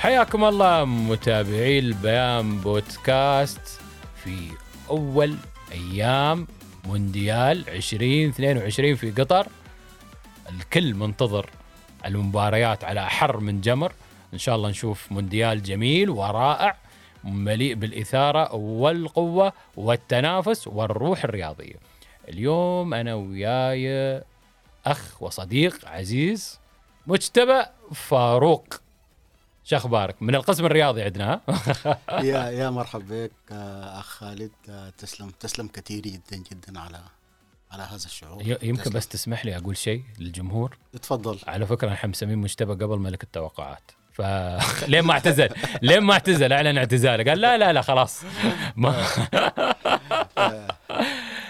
حياكم الله متابعي البيان بودكاست في أول أيام مونديال 2022 في قطر. الكل منتظر المباريات على أحر من جمر. إن شاء الله نشوف مونديال جميل ورائع مليء بالإثارة والقوة والتنافس والروح الرياضية اليوم أنا وياي أخ وصديق عزيز مجتبى فاروق. شو أخبارك؟ من القسم الرياضي عندنا؟ يا يا مرحبا بك آه، أخ خالد. آه، تسلم تسلم كثير جدا جدا على على هذا الشعور. يمكن تسلم. بس تسمح لي أقول شيء للجمهور. تفضل. على فكرة إحنا مسمين مجتبى قبل ملك التوقعات. ف لين ما اعتزل لين ما اعتزل أعلن اعتزاله. قال لا لا لا خلاص. ما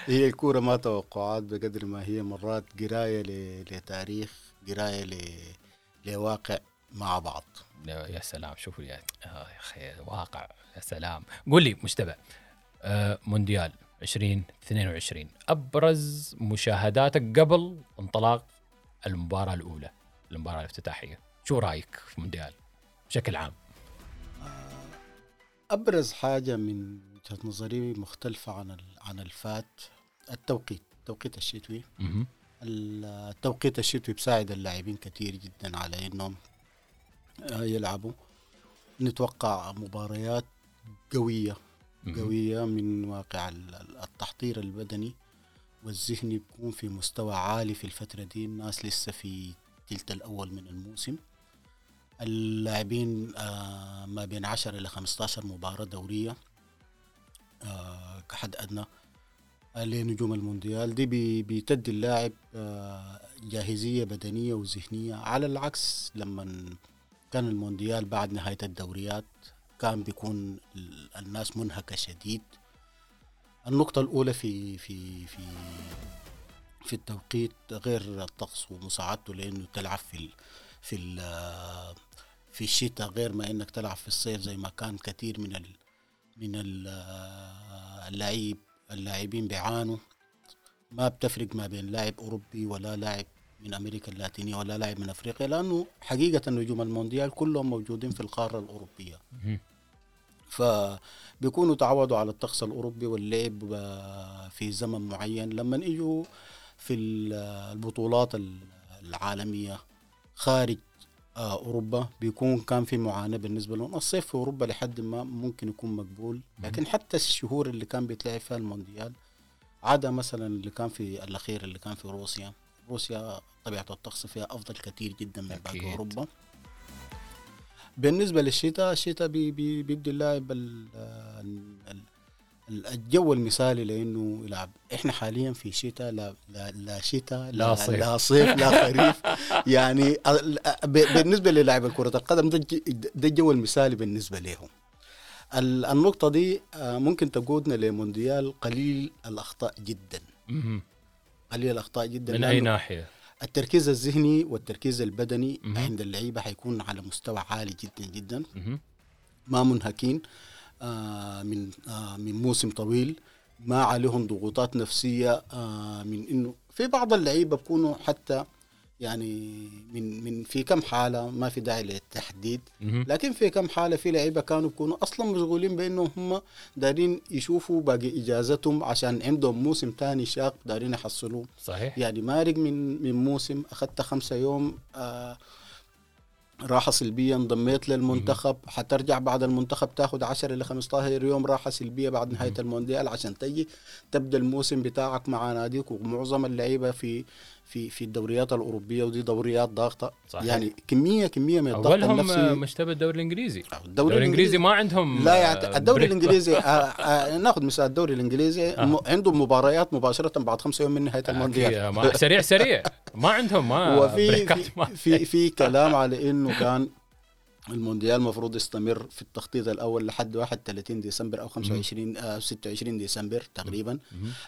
هي الكورة ما توقعات بقدر ما هي مرات قراية لتاريخ قراية لواقع مع بعض. يا سلام شوفوا يا آه يا أخي واقع يا سلام. قول لي مجتبى آه مونديال 2022 أبرز مشاهداتك قبل انطلاق المباراة الأولى المباراة الافتتاحية. شو رأيك في مونديال بشكل عام؟ أبرز حاجة من وجهة نظري مختلفة عن عن الفات التوقيت التوقيت الشتوي. التوقيت الشتوي بيساعد اللاعبين كثير جدا على إنهم آه، يلعبوا. نتوقع مباريات قوية. قوية من واقع ال- ال- التحضير البدني والذهني بيكون في مستوى عالي في الفترة دي. الناس لسه في الثلث الأول من الموسم. اللاعبين آه، ما بين 10 إلى 15 مباراة دورية آه، كحد أدنى لنجوم المونديال. دي بي- بتدي اللاعب آه، جاهزية بدنية وذهنية. على العكس لما كان المونديال بعد نهاية الدوريات كان بيكون ال- الناس منهكة شديد. النقطة الأولى في في في في التوقيت غير الطقس ومساعدته لأنه تلعب في ال في ال في الشتاء غير ما إنك تلعب في الصيف زي ما كان كثير من ال من ال- اللعيب اللاعبين بيعانوا. ما بتفرق ما بين لاعب أوروبي ولا لاعب من أمريكا اللاتينية ولا لاعب من أفريقيا لأنه حقيقة نجوم المونديال كلهم موجودين في القارة الأوروبية. مهم. فبيكونوا تعودوا على الطقس الأوروبي واللعب آه، في زمن معين. لما يجوا في ال- البطولات ال- العالمية خارج آه، أوروبا بيكون كان في معاناة بالنسبة لهم. الصيف في أوروبا لحد ما ممكن يكون مقبول. لكن حتى الشهور اللي كان بيتلعب فيها المونديال عدا مثلا اللي كان في الأخير اللي كان في روسيا روسيا طبيعة الطقس فيها أفضل كثير جدا من. باقي أوروبا بالنسبة للشتاء الشتاء بي بي بيدي اللاعب ال- ال- ال- الجو المثالي لأنه يلعب إحنا حاليا في شتاء لا لا, لا شتاء لا صيف. لا صيف لا خريف يعني بالنسبة للاعب كره القدم ده الج- ده الجو المثالي بالنسبة لهم ال- النقطة دي آه، ممكن تقودنا لمونديال قليل الأخطاء جدا. قليل الأخطاء جدا من أي ناحية التركيز الذهني والتركيز البدني مهم. عند اللعيبة حيكون على مستوى عالي جدا جدا مهم. ما منهكين آه، من آه، من موسم طويل ما عليهم ضغوطات نفسية آه، من إنه في بعض اللعيبة بكونوا حتى يعني من من في كم حالة ما في داعي للتحديد. لكن في كم حالة في لعيبة كانوا بيكونوا أصلا مشغولين بأنهم هم دارين يشوفوا باقي إجازتهم عشان عندهم موسم تاني شاق دارين يحصلوه. صحيح. يعني مارق من من موسم اخذت خمسة يوم آه راحة سلبية انضميت للمنتخب. حترجع بعد المنتخب تاخد 10 إلى 15 يوم راحة سلبية بعد نهاية المونديال عشان تجي تبدأ الموسم بتاعك مع ناديك ومعظم اللعيبة في في في الدوريات الأوروبية ودي دوريات صحيح. يعني كمية كمية من الضغط أولهم النفسي. مشتبه الدوري الإنجليزي. الدوري الدوري الإنجليزي ما عندهم لا آه، يعني الدوري. الإنجليزي آه آه ناخذ مثال الدوري الإنجليزي آه. عندهم مباريات مباشرة بعد خمسة يوم من نهاية المونديال. سريع سريع. ما عندهم ما وفي في, في. في كلام على إنه كان المونديال المفروض يستمر في التخطيط الأول لحد 31 ديسمبر أو 25 آه 26 ديسمبر تقريبا.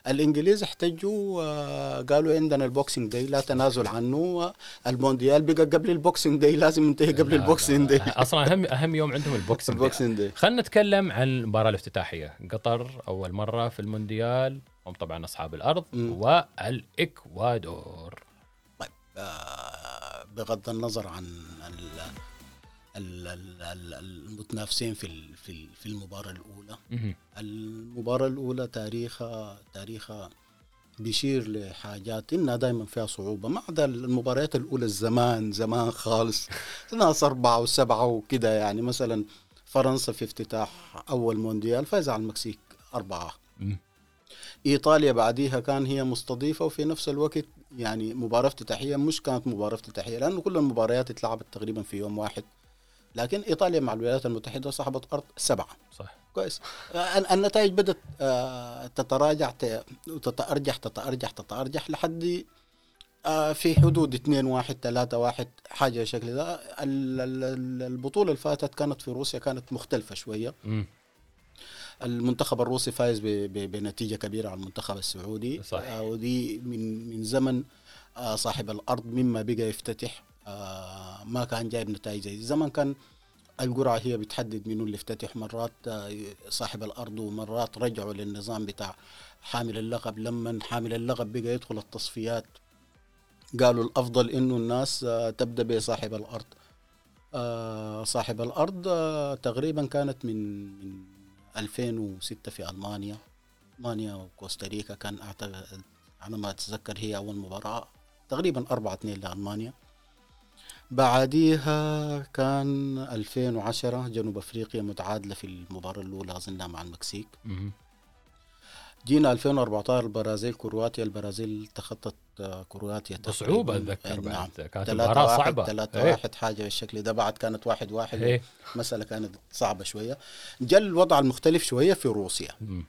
الإنجليز احتجوا آه قالوا عندنا ال Boxing Day لا تنازل عنه المونديال بقى قبل ال Boxing Day لازم ينتهي قبل ال Boxing. Day أصلا أهم أهم يوم عندهم ال Boxing Day. ال Boxing Day خلينا نتكلم عن المباراة الافتتاحية قطر أول مرة في المونديال هم طبعا أصحاب الأرض مم. والإكوادور طيب آه بغض النظر عن المتنافسين في في ال- في المباراة الأولى. مهم. المباراة الأولى تاريخها تاريخها بيشير لحاجات إنها دائما فيها صعوبة. ما عدا المباريات الأولى الزمان زمان خالص. ناس أربعة وسبعة وكده يعني. مثلا فرنسا في افتتاح أول مونديال فاز على المكسيك أربعة. مم. إيطاليا بعديها كان هي مستضيفة وفي نفس الوقت يعني مباراة افتتاحية مش كانت مباراة افتتاحية لأنه كل المباريات اتلعبت تقريبا في يوم واحد. لكن إيطاليا مع الولايات المتحدة صاحبة أرض سبعة. صح. كويس. آه، النتائج بدأت آه، تتراجع ت- وتتأرجح تتأرجح تتأرجح لحد آه، في حدود 2 1 3 1 حاجة بالشكل ده ال- ال- ال- البطولة اللي فاتت كانت في روسيا كانت مختلفة شوية. مم. المنتخب الروسي فايز بنتيجة كبيرة على المنتخب السعودي. صح. آه، ودي من من زمن صاحب الأرض مما بقى يفتتح. ما كان جايب نتائج زي. زمان كان القرعه هي بتحدد منو اللي يفتتح مرات آه، صاحب الأرض ومرات رجعوا للنظام بتاع حامل اللقب. لما حامل اللقب بقى يدخل التصفيات. قالوا الأفضل إنه الناس آه، تبدأ بصاحب الأرض. آه، صاحب الأرض آه، تقريبا كانت من من 2006 في ألمانيا. ألمانيا وكوستاريكا كان أعتقد على ما أتذكر هي أول مباراة. تقريبا 4 2 لألمانيا. بعديها كان 2010 جنوب أفريقيا متعادلة في المباراة الأولى اظنها مع المكسيك. جينا 2014 البرازيل كرواتيا البرازيل تخطت آه، كرواتيا تقريباً. أتذكر نعم كانت المباراه واحد صعبة ثلاثة إيه. واحد حاجة بالشكل ده بعد كانت واحد واحد إيه. مسألة كانت صعبة شوية جاء الوضع المختلف شوية في روسيا مم.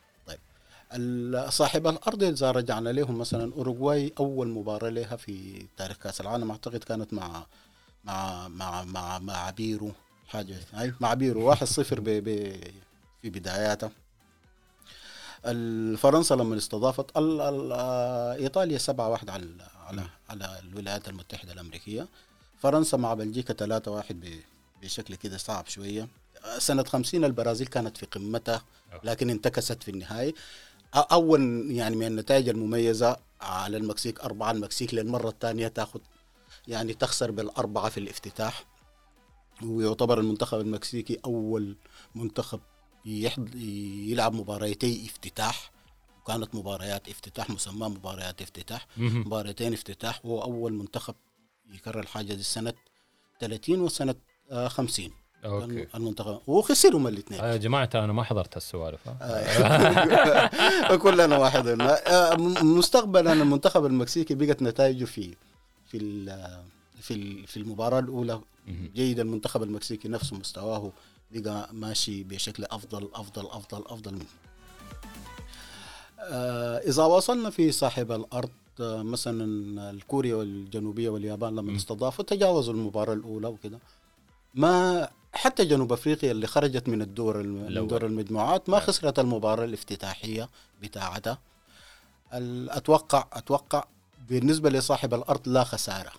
ال- صاحب الأرض إذا رجعنا لهم مثلا أوروغواي أول مباراة لها في تاريخ كأس العالم أعتقد كانت مع مع مع مع مع بيرو. حاجة أي مع بيرو. واحد صفر ب ب في بداياته. فرنسا لما استضافت ال ال إيطاليا 7 1 على على على الولايات المتحدة الأمريكية. فرنسا مع بلجيكا 3 1 ب- بشكل كده صعب شوية. سنة 50 البرازيل كانت في قمتها لكن انتكست في النهايه أ- أول يعني من النتائج المميزة على المكسيك أربعة المكسيك للمره الثانية تاخذ يعني تخسر بالأربعة في الافتتاح ويعتبر المنتخب المكسيكي أول منتخب. يلعب مباراتي افتتاح وكانت مباريات افتتاح مسمى مباريات افتتاح. مباراتين افتتاح وهو أول منتخب يكرر الحاجة دي سنة 30 وسنة آه، 50 أوكي المنتخب وخسرهم الاثنين آه، يا جماعة أنا ما حضرت هالسوالف ها؟ آه. كلنا واحد آه، مستقبلا المنتخب المكسيكي بقت نتائجه في في في في المباراة الأولى. جيد المنتخب المكسيكي نفسه مستواه بقى ماشي بشكل أفضل أفضل أفضل أفضل منه آه، إذا وصلنا في صاحب الأرض آه، مثلا الكوريا والجنوبية واليابان لما. استضافوا تجاوزوا المباراة الأولى وكده ما حتى جنوب أفريقيا اللي خرجت من الدور من. دور المجموعات ما نعم. خسرت المباراة الافتتاحية بتاعتها أتوقع أتوقع بالنسبة لصاحب الأرض لا خسارة.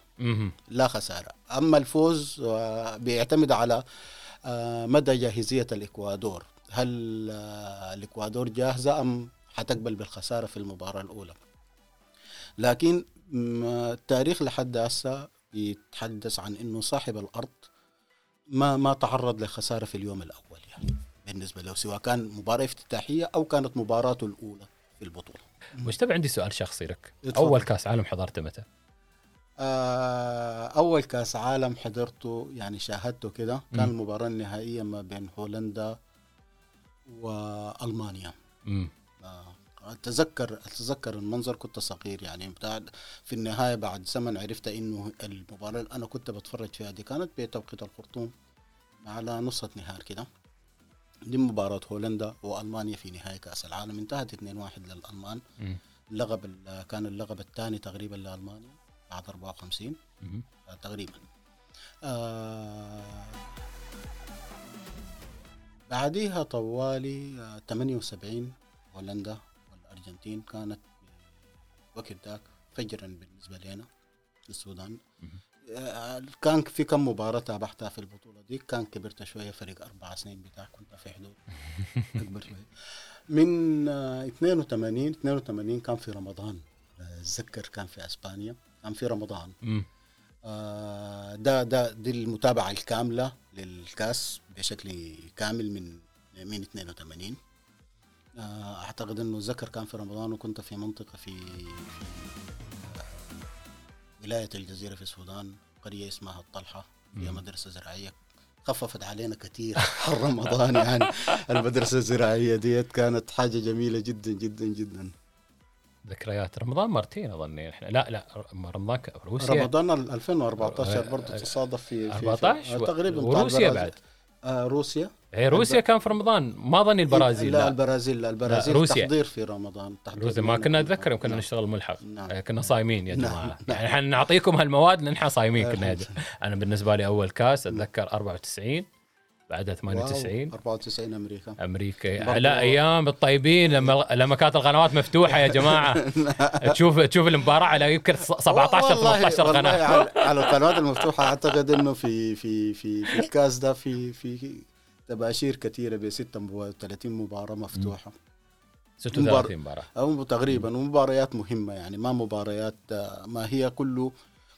لا خسارة. أما الفوز آه، بيعتمد على آه، مدى جاهزية الإكوادور. هل آه، الإكوادور جاهزة أم حتقبل بالخسارة في المباراة الأولى؟ لكن التاريخ لحد هسه بيتحدث عن أنه صاحب الأرض ما ما تعرض لخسارة في اليوم الأول يعني بالنسبة له سواء كان مباراة افتتاحية أو كانت مباراته الأولى في البطولة. مجتمع عندي سؤال شخصي لك اتفضل. أول كأس عالم حضرته متى؟ آه، أول كأس عالم حضرته يعني شاهدته كده كان مم. المباراة النهائية ما بين هولندا وألمانيا مم. آه، أتذكر أتذكر المنظر كنت صغير يعني بتاع في النهاية بعد زمن عرفت إنه المباراة اللي أنا كنت بتفرج فيها دي كانت بتوقيت الخرطوم على نصة نهار كده دي مباراة هولندا وألمانيا في نهاية كأس العالم. انتهت 2-1 للألمان. اللقب ال- كان اللقب الثاني تقريبا لألمانيا بعد 54 مم. آه، تقريبا. آه بعديها طوالي آه، 78 هولندا والأرجنتين كانت وقت ذاك فجرا بالنسبة لنا السودان آه، كان في كم مباراة تابعتها في البطولة دي؟ كان كبرت شوية فريق أربع سنين بتاع كنت في حدود. أكبر شوية. من آه، 82 82 كان في رمضان. أتذكر كان في إسبانيا. كان في رمضان. مم. آه، ده ده دي المتابعة الكاملة للكاس بشكل كامل من من 82 آه، أعتقد إنه ذكر كان في رمضان وكنت في منطقة في, في ولاية الجزيرة في السودان قرية اسمها الطلحة فيها مدرسة زراعية. خففت علينا كثير حر رمضان يعني. المدرسة الزراعية ديت كانت حاجة جميلة جدا جدا جدا. ذكريات. رمضان مرتين اظني إحنا لا لا رمضان روسيا. رمضان ال 2014 آه، برضه تصادف في, في 14 في تقريبا وروسيا البرازيل. بعد. روسيا هي روسيا كان في رمضان ما ظني البرازيل لا لا, البرازيل لا البرازيل لا، روسيا. تحضير في رمضان تحضير روسيا ما كنا نتذكر يوم كنا نعم. نشتغل ملحق نعم. آه، كنا صايمين يا نعم. جماعة نعم. يعني إحنا نعطيكم هالمواد لأن إحنا صايمين كنا جماعة. أنا بالنسبة لي أول كاس أتذكر 94 بعدها 98 94 أمريكا. أمريكا. لا أيام الطيبين لما لما كانت القنوات مفتوحة يا جماعة. تشوف تشوف المباراة على يمكن 17 والله- 18 والله قناة. على, على القنوات المفتوحة أعتقد إنه في في في في الكاس ده في في تباشير كثيرة ب 36 مباراة مفتوحة. 36 مباراة. أو تقريبا ومباريات مهمة يعني ما مباريات آه، ما هي كله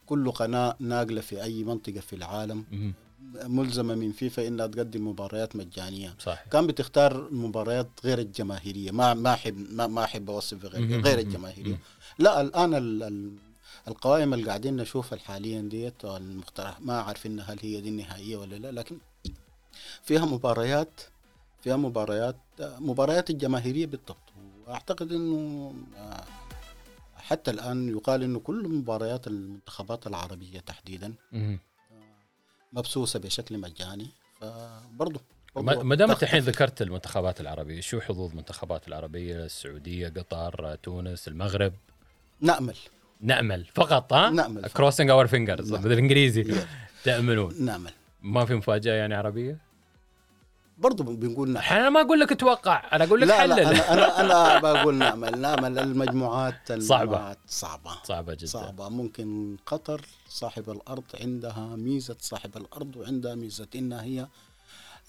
كل قناة ناقلة في أي منطقة في العالم. ملزمة من فيفا إنها تقدم مباريات مجانية صح كان بتختار مباريات غير الجماهيرية ما ما احب ما, ما أحب أوصف غير. غير. الجماهيرية. لا الآن ال ال القوائم اللي قاعدين نشوفها حاليا ديت المقترح ما عارفين هل هي دي النهائية ولا لا لكن فيها مباريات فيها مباريات مباريات الجماهيرية بالضبط وأعتقد إنه آه، حتى الآن يقال إنه كل مباريات المنتخبات العربية تحديدا. مبثوثه بشكل مجاني فبرضه ما دام انت الحين ذكرت المنتخبات العربية شو حظوظ المنتخبات العربية؟ السعودية قطر تونس المغرب؟ نأمل. نأمل. فقط ها؟ فقط. crossing our fingers. بالإنجليزي. تأملون. نأمل. ما في مفاجأة يعني عربية؟ برضه بنقول نامل أنا ما أقول لك أتوقع أنا أقول لك لا حلل. لا أنا أنا بقول نامل نامل المجموعات صعبة. صعبة. صعبة جدا. صعبة. ممكن قطر صاحب الأرض عندها ميزة صاحب الأرض وعندها ميزة. إنها هي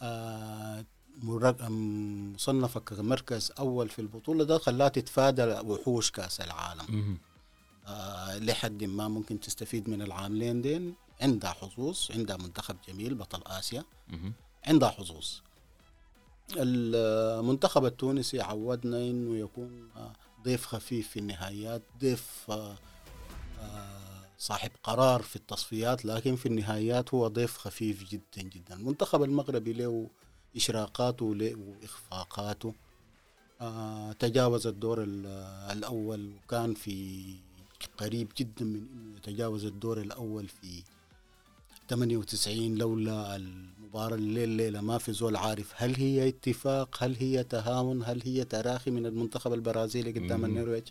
آه، مصنفة كمركز أول في البطولة ده خلاها تتفادى وحوش كأس العالم. آه، لحد ما ممكن تستفيد من العاملين دين. عندها حظوظ عندها منتخب جميل بطل آسيا. عندها حظوظ. المنتخب التونسي عودنا انه يكون ضيف خفيف في النهائيات ضيف آه، آه، صاحب قرار في التصفيات لكن في النهائيات هو ضيف خفيف جدا جدا. المنتخب المغربي له إشراقاته وله وإخفاقاته. آه، تجاوز الدور ال- الأول وكان في قريب جدا من إنه يتجاوز الدور الأول في 98 لولا المباراة الليل ليلة ما في زول عارف. هل هي اتفاق؟ هل هي تهاون؟ هل هي تراخي من المنتخب البرازيلي قدام. النرويج؟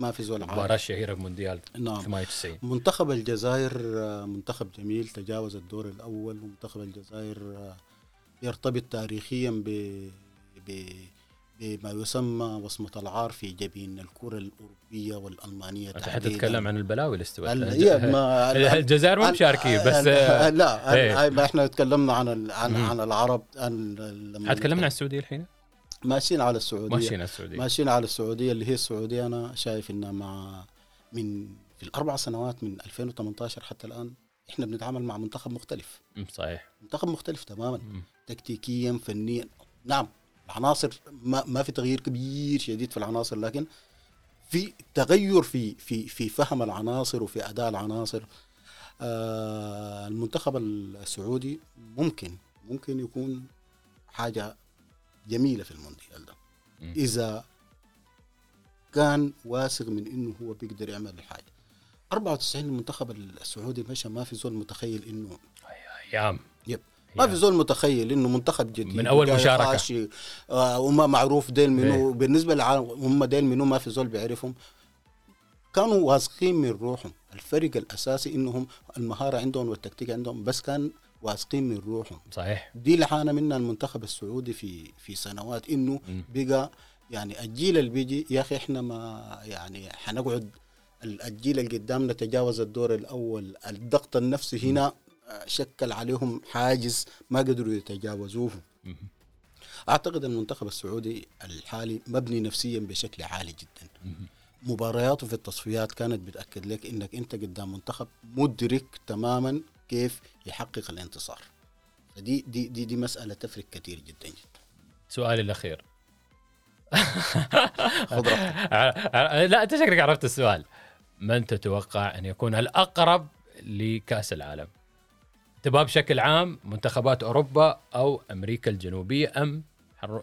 ما في زول عارف. الشهيره بمونديال نعم. 98 منتخب الجزائر آه، منتخب جميل تجاوز الدور الأول. ومنتخب الجزائر آه، يرتبط تاريخيا ب ب بما يسمى وصمة العار في جبين الكرة الأوروبية والألمانية أنت حتتكلم عن البلاوي اللي استوت ال- هي ما- ال- الجزائر ما مشاركين بس لا إيه. إحنا تكلمنا عن عن. عن العرب عن حتكلمنا عن السعودية الحين؟ ماشيين على السعودية. ماشيين على السعودية. ماشيين على السعودية اللي هي السعودية. أنا شايف إنها مع من في الأربع سنوات من 2018 حتى الآن إحنا بنتعامل مع منتخب مختلف. صحيح. منتخب مختلف تماما. تكتيكيا فنيا. نعم. العناصر ما, ما في تغيير كبير شديد في العناصر لكن في تغير في في في فهم العناصر وفي أداء العناصر. آه المنتخب السعودي ممكن ممكن يكون حاجة جميلة في المونديال ده. إذا كان واثق من إنه هو بيقدر يعمل الحاجة. 94 المنتخب السعودي مشى ما في زول متخيل إنه أيام. ما في زول متخيل إنه منتخب جديد من مشاركة. خاشي، آه وما معروف ديل منو. بالنسبة للعالم هم ديل منو ما في زول بيعرفهم كانوا واثقين من روحهم الفرق الأساسي إنهم المهارة عندهم والتكتيك عندهم بس كان واثقين من روحهم صحيح دي اللي عانى منها المنتخب السعودي في في سنوات إنه. بقى يعني الجيل اللي بيجي يا أخي إحنا ما يعني حنقعد ال- الجيل اللي قدامنا تجاوز الدور الأول الضغط النفسي هنا شكل عليهم حاجز ما قدروا يتجاوزوه. أعتقد المنتخب السعودي الحالي مبني نفسيا بشكل عالي جدا. مبارياته في التصفيات كانت بتأكد لك إنك أنت قدام منتخب مدرك تماما كيف يحقق الانتصار فدي دي دي دي مسألة تفرق كثير جدا جدا سؤالي الأخير خذ لا أنت شكلك عرفت السؤال من تتوقع أن يكون الأقرب لكأس العالم؟ تبغى بشكل عام منتخبات أوروبا أو أمريكا الجنوبية أم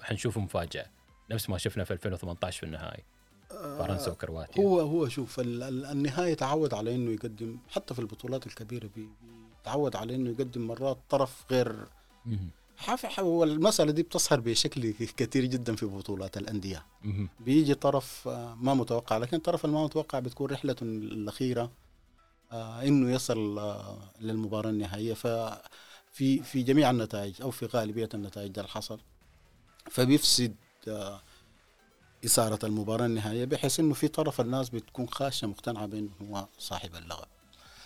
حنشوف مفاجأة. نفس ما شفنا في 2018 في النهائي. فرنسا وكرواتيا. هو هو شوف ال- ال- النهايه تعود على إنه يقدم حتى في البطولات الكبيرة بي- بي- تعود على إنه يقدم مرات طرف غير مهم. حاف- هو المسألة دي بتظهر بشكل كثير جدا في بطولات الأندية. بيجي طرف آه، ما متوقع لكن الطرف الما متوقع بتكون رحلته الأخيرة. آه، إنه يصل آه، للمباراة النهائية. ففي في جميع النتائج أو في غالبية النتائج ده اللي حصل. فبيفسد آه، إثارة المباراة النهائية بحيث إنه في طرف الناس بتكون خاشة مقتنعة بأنه هو صاحب اللقب.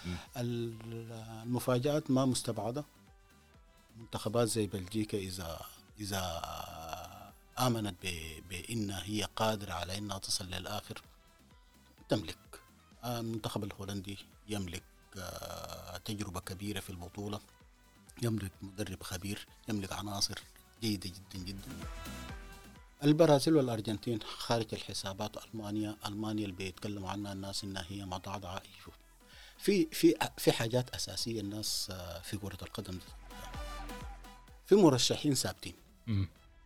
مم. ال- المفاجآت ما مستبعدة. منتخبات زي بلجيكا إذا إذا آمنت بأنها هي قادرة على أنها تصل للآخر تملك. المنتخب الهولندي يملك آه، تجربة كبيرة في البطولة يملك مدرب خبير يملك عناصر جيدة جدا جدا. البرازيل والأرجنتين خارج الحسابات ألمانيا ألمانيا اللي بيتكلموا عنها الناس إنها هي مضعضعة شوف في في في حاجات أساسية الناس آه، في كرة القدم. في مرشحين ثابتين.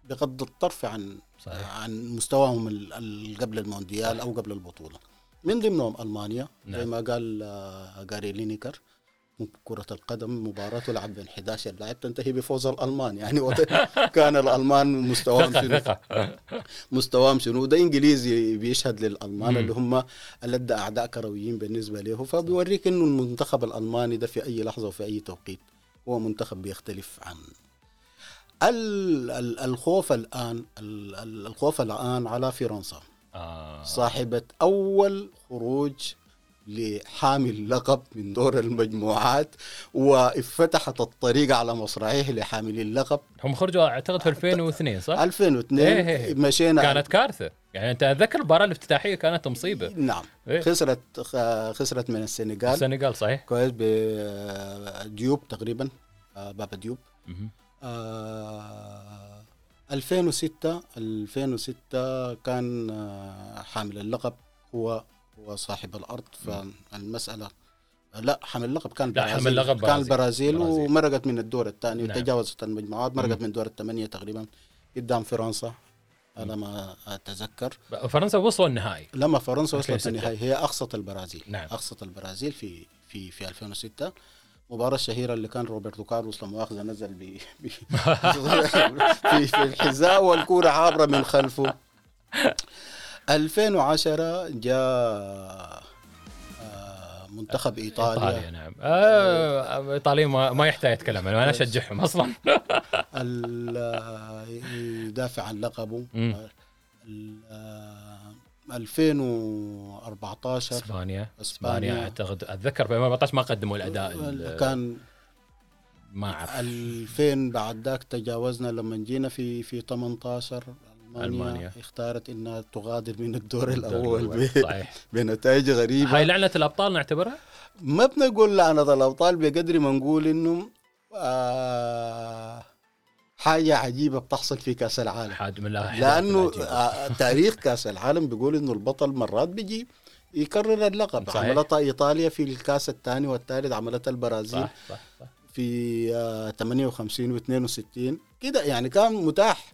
بغض الطرف عن صحيح. عن مستواهم قبل المونديال أو قبل البطولة. من ضمنهم ألمانيا زي نعم. ما قال آه، جاري لينيكر كرة القدم مباراة تلعب بين 11 لاعب تنتهي بفوز الألمان. يعني كان الألمان مستواهم شنو؟ مستواهم شنو؟ ده إنجليزي بيشهد للألمان مم. اللي هم ألد أعداء كرويين بالنسبة له. فبيوريك إنه المنتخب الألماني ده في أي لحظة وفي أي توقيت هو منتخب بيختلف عن ال- ال- الخوف الآن ال- ال- الخوف الآن على فرنسا. آه. صاحبة أول خروج لحامل لقب من دور المجموعات وفتحت الطريق على مصراعيه لحامل اللقب هم خرجوا أعتقد في 2002 صح؟ 2002 إيه إيه. مشينا كانت كارثة يعني أنت أتذكر المباراة الافتتاحية كانت مصيبة نعم إيه. خسرت خسرت من السنغال السنغال صحيح كويس بديوب تقريبا آه، بابا ديوب. آه، 2006 2006 كان آه، حامل اللقب هو هو صاحب الأرض فالمسألة لا حامل اللقب كان لا، حامل. اللقب كان برازيل. البرازيل برازيل. ومرقت من الدور الثاني نعم. وتجاوزت المجموعات مرقت. من دور الثمانية تقريبا قدام فرنسا على ما أتذكر فرنسا وصلوا النهائي لما فرنسا وصلت 2006. النهائي هي أقصت البرازيل نعم. أقصت البرازيل في في في 2006 المباراة الشهيرة اللي كان روبرتو كارلوس لما مؤاخذة نزل ب في في الحذاء والكورة عابرة من خلفه. 2010 جاء آه، منتخب إيطاليا إيطاليا. نعم. آه ايطاليا ما, ما يحتاج يتكلم أنا أشجعهم أصلا. آه، يدافع عن لقبه. 2014 إسبانيا. إسبانيا. إسبانيا. أعتقد أتذكر في 2014 ما قدموا الأداء ال- كان ما أعرف. 2000 بعد ذاك تجاوزنا لما جينا في في 18 ألمانيا. ألمانيا. اختارت إنها تغادر من الدور الأول صحيح. بنتائج غريبة. هاي لعنة الأبطال نعتبرها؟ ما بنقول لعنة الأبطال بقدر ما نقول إنه آه حاجة عجيبة بتحصل في كأس العالم العجيبة. آه تاريخ كأس العالم بيقول إنه البطل مرات بيجي يكرر اللقب صحيح. عملتها إيطاليا في الكأس الثاني والثالث عملتها البرازيل صح صح صح في آه 58 و62 كده يعني كان متاح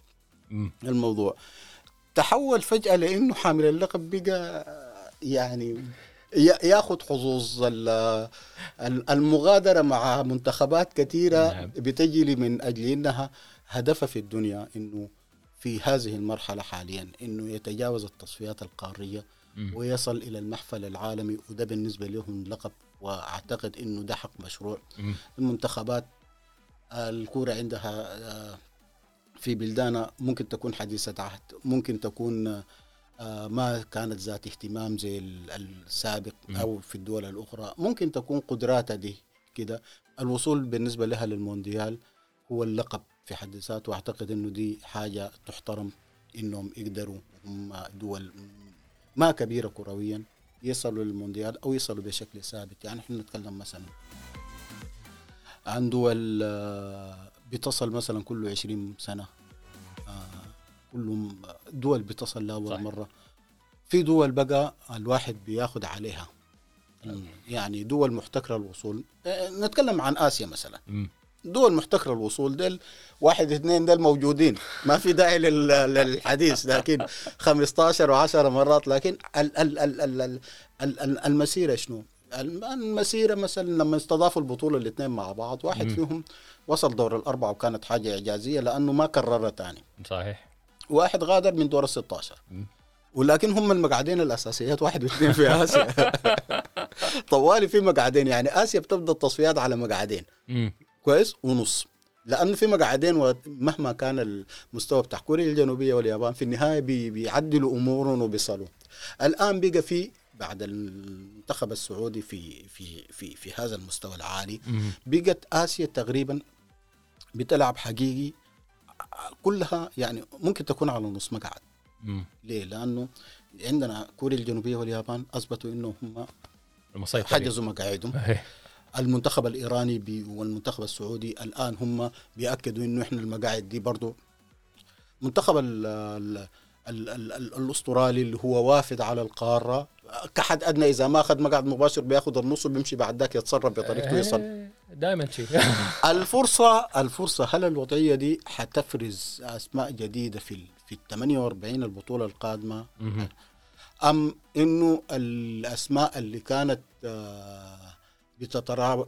مم. الموضوع تحول فجأة لأنه حامل اللقب بقى يعني ي- ياخذ حظوظ ال- ال- المغادرة مع منتخبات كثيرة نعم. بتجي لي من أجل أنها هدفها في الدنيا أنه في هذه المرحلة حاليا أنه يتجاوز التصفيات القارية مم. ويصل إلى المحفل العالمي وده بالنسبة لهم لقب وأعتقد أنه ده حق مشروع. المنتخبات الكورة عندها آه، في بلدانها ممكن تكون حديثة عهد ممكن تكون آه، ما كانت ذات اهتمام زي ال- السابق. أو في الدول الأخرى. ممكن تكون قدراتها دي كده. الوصول بالنسبة لها للمونديال هو اللقب في حد ذاته. واعتقد إنه دي حاجة تحترم إنهم يقدروا هم دول ما كبيرة كرويا يصلوا للمونديال أو يصلوا بشكل ثابت يعني إحنا نتكلم مثلا عن دول آه، بتصل مثلا كل 20 سنة. آه، كلهم دول بتصل لأول. مرة. في دول بقى الواحد بياخد عليها. يعني دول محتكرة الوصول. آه، نتكلم عن آسيا مثلا. مم. دول محتكرة الوصول دل واحد اثنين دل موجودين. ما في داعي لل- للحديث لكن 15 و10 مرات. لكن ال ال ال ال ال ال ال المسيرة شنو؟ الم- المسيرة مثلا لما استضافوا البطولة الاثنين مع بعض واحد مم. فيهم وصل دور الأربعة وكانت حاجة إعجازية لأنه ما كررها ثاني صحيح. واحد غادر من دور ال 16 مم. ولكن هم المقعدين الأساسيات واحد واثنين في آسيا طوالي في مقعدين يعني آسيا بتبدأ التصفيات على مقعدين. كويس ونص لأنه في مقعدين ومهما كان المستوى بتاع كوريا الجنوبية واليابان في النهاية بي بيعدلوا أمورهم وبيصلوا الآن بقى في بعد المنتخب السعودي في في في في هذا المستوى العالي. بقت آسيا تقريبا بتلعب حقيقي كلها يعني ممكن تكون على نص مقعد. ليه؟ لأنه عندنا كوريا الجنوبية واليابان أثبتوا انه هم حجزوا مقاعدهم إيه. المنتخب الإيراني والمنتخب السعودي الآن هم بيأكدوا إنه إحنا المقاعد دي برضو منتخب ال ال ال ال ال الأسترالي اللي هو وافد على القارة كحد أدنى إذا ما أخذ مقعد مباشر بيأخذ النص وبيمشي بعد ذاك يتصرف بطريقته يصل دائما شيء الفرصة الفرصة هل الوضعية دي حتفرز أسماء جديدة في في ال 48 البطولة القادمة. أم إنه الأسماء اللي كانت آه، بتتراجع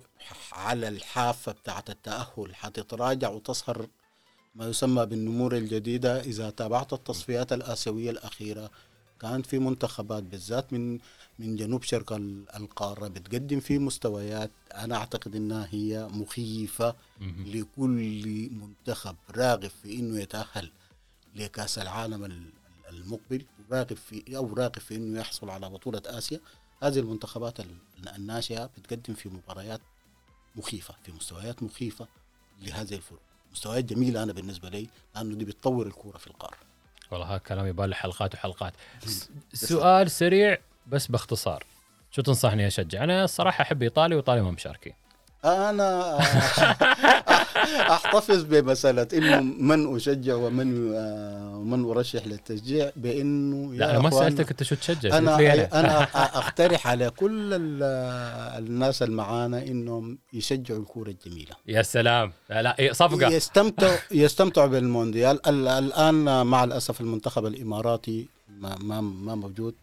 على الحافة بتاعت التأهل حتتراجع وتظهر ما يسمى بالنمور الجديدة إذا تابعت التصفيات الآسيوية الأخيرة. كان في منتخبات بالذات من من جنوب شرق القارة بتقدم في مستويات أنا أعتقد أنها هي مخيفة لكل منتخب راغب في أنه يتأهل لكأس العالم المقبل راغب في أو راغب في أنه يحصل على بطولة آسيا. هذه المنتخبات الناشئة بتقدم في مباريات مخيفة في مستويات مخيفة لهذه الفرق. مستويات جميلة أنا بالنسبة لي لأنه دي بتطور الكورة في القارة. والله هذا كلام يبان حلقات وحلقات. سؤال سريع. بس باختصار شو تنصحني اشجع؟ أنا الصراحه أحب إيطاليا وإيطاليا ما مشاركين. أنا أحتفظ بمسألة إنه من أشجع ومن ومن أرشح للتشجيع بإنه لا يا أنا ما سألتك أنت شو تشجع أنا أنا. أقترح على كل ال- الناس المعانا إنهم يشجعوا الكورة الجميلة. يا سلام. لا, لا إيه، صفقة. يستمتعوا يستمتعوا بالمونديال. ال- الآن مع الأسف المنتخب الإماراتي ما ما, ما موجود.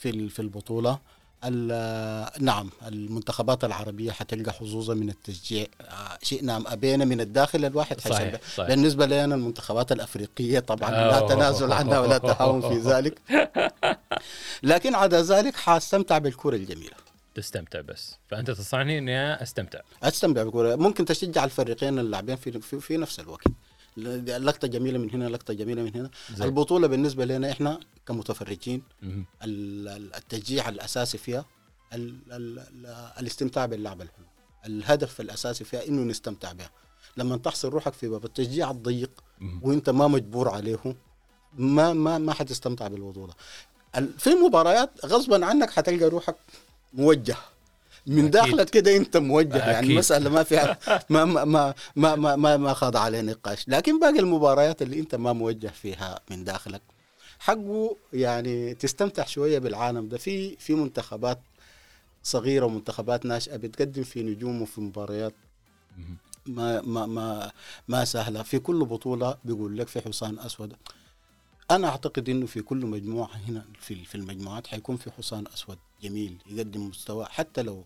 في في البطولة. ال- نعم المنتخبات العربية حتلقى حظوظا من التشجيع. آه، شئنا ام أبينا من الداخل الواحد صحيح حيشجع صحيح. بالنسبة لنا المنتخبات الأفريقية طبعا لا. تنازل عنها ولا تهاون في ذلك. لكن عدا ذلك حاستمتع بالكرة الجميلة. تستمتع بس. فأنت تنصحني إني أستمتع. أستمتع بالكرة. ممكن تشجع الفريقين اللاعبين في, في في نفس الوقت. لقطة جميلة من هنا لقطة جميلة من هنا. زي. البطولة بالنسبة لنا إحنا كمتفرجين التشجيع الأساسي فيها ال ال ال الاستمتاع باللعبه الحلوه الهدف الأساسي فيها إنه نستمتع بها. لما تحصل روحك في باب التشجيع الضيق. وأنت ما مجبور عليه ما ما ما حتستمتع بالبطولة. ال- في مباريات غصبا عنك حتلقى روحك موجه. من. داخلك كده أنت موجه يعني أكيد. المسألة ما فيها ما ما ما ما ما, ما, ما خاض عليه نقاش لكن باقي المباريات اللي أنت ما موجه فيها من داخلك حقه يعني تستمتع شوية بالعالم ده في في منتخبات صغيرة ومنتخبات ناشئة بتقدم في نجوم وفي مباريات. ما ما ما ما سهلة في كل بطولة بيقول لك في حصان أسود أنا أعتقد إنه في كل مجموعة هنا في في المجموعات حيكون في حصان أسود جميل يقدم مستوى حتى لو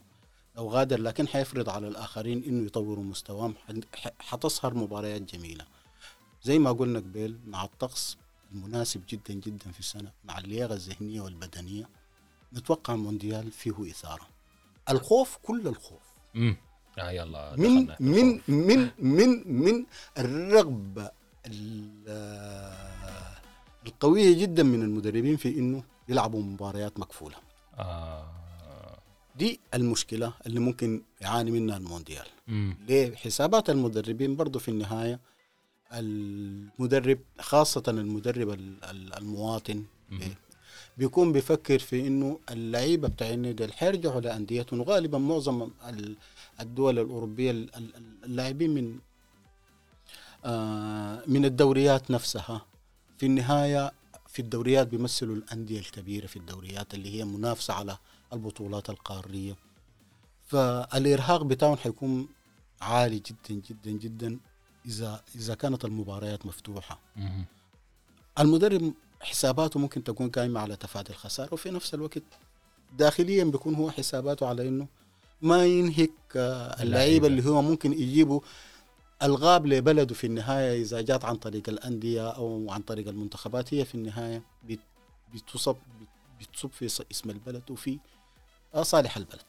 لو غادر لكن حيفرض على الآخرين إنه يطوروا مستواهم ح- حتظهر مباريات جميلة زي ما قلنا قبل مع الطقس المناسب جدا جدا في السنة مع اللياقة الذهنية والبدنية نتوقع المونديال فيه إثارة الخوف كل الخوف مم. آه يلا من دخلنا. من من من من الرغبة ال- القوية جدا من المدربين في إنه يلعبوا مباريات مكفولة. دي المشكلة اللي ممكن يعاني منها المونديال مم. ليه حسابات المدربين برضو في النهاية المدرب خاصة المدرب ال- ال- المواطن مم. بيكون بيفكر في إنه اللعيبة بتاع النادي حيرجعوا لأنديتهم وغالبا معظم ال- الدول الأوروبية ال- ال- اللاعبين من آه، من الدوريات نفسها في النهاية في الدوريات بيمثلوا الأندية الكبيرة في الدوريات اللي هي منافسة على البطولات القارية. فالإرهاق بتاعهم حيكون عالي جدا جدا جدا إذا إذا كانت المباريات مفتوحة. مم. المدرب حساباته ممكن تكون قائمة على تفادي الخسارة وفي نفس الوقت داخليا بيكون هو حساباته على إنه ما ينهك آه، اللعيبة اللي هو ممكن يجيبوا الغاب لبلده في النهاية إذا جات عن طريق الأندية أو عن طريق المنتخبات هي في النهاية بت- بتصب بتصب في اسم البلد وفي صالح البلد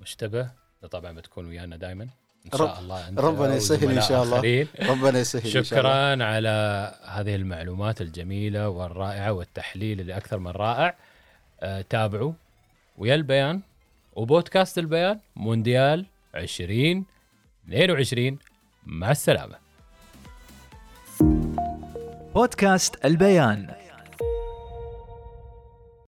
مشتبه طبعا بتكون ويانا دائما إن رب- شاء الله أنت ربنا يسهل إن وزملاء شاء الله. ربنا يسهل إن شاء الله. شكرا على هذه المعلومات الجميلة والرائعة والتحليل اللي أكثر من رائع آه، تابعوا ويا البيان وبودكاست البيان مونديال 2022 مع السلامة. بودكاست البيان.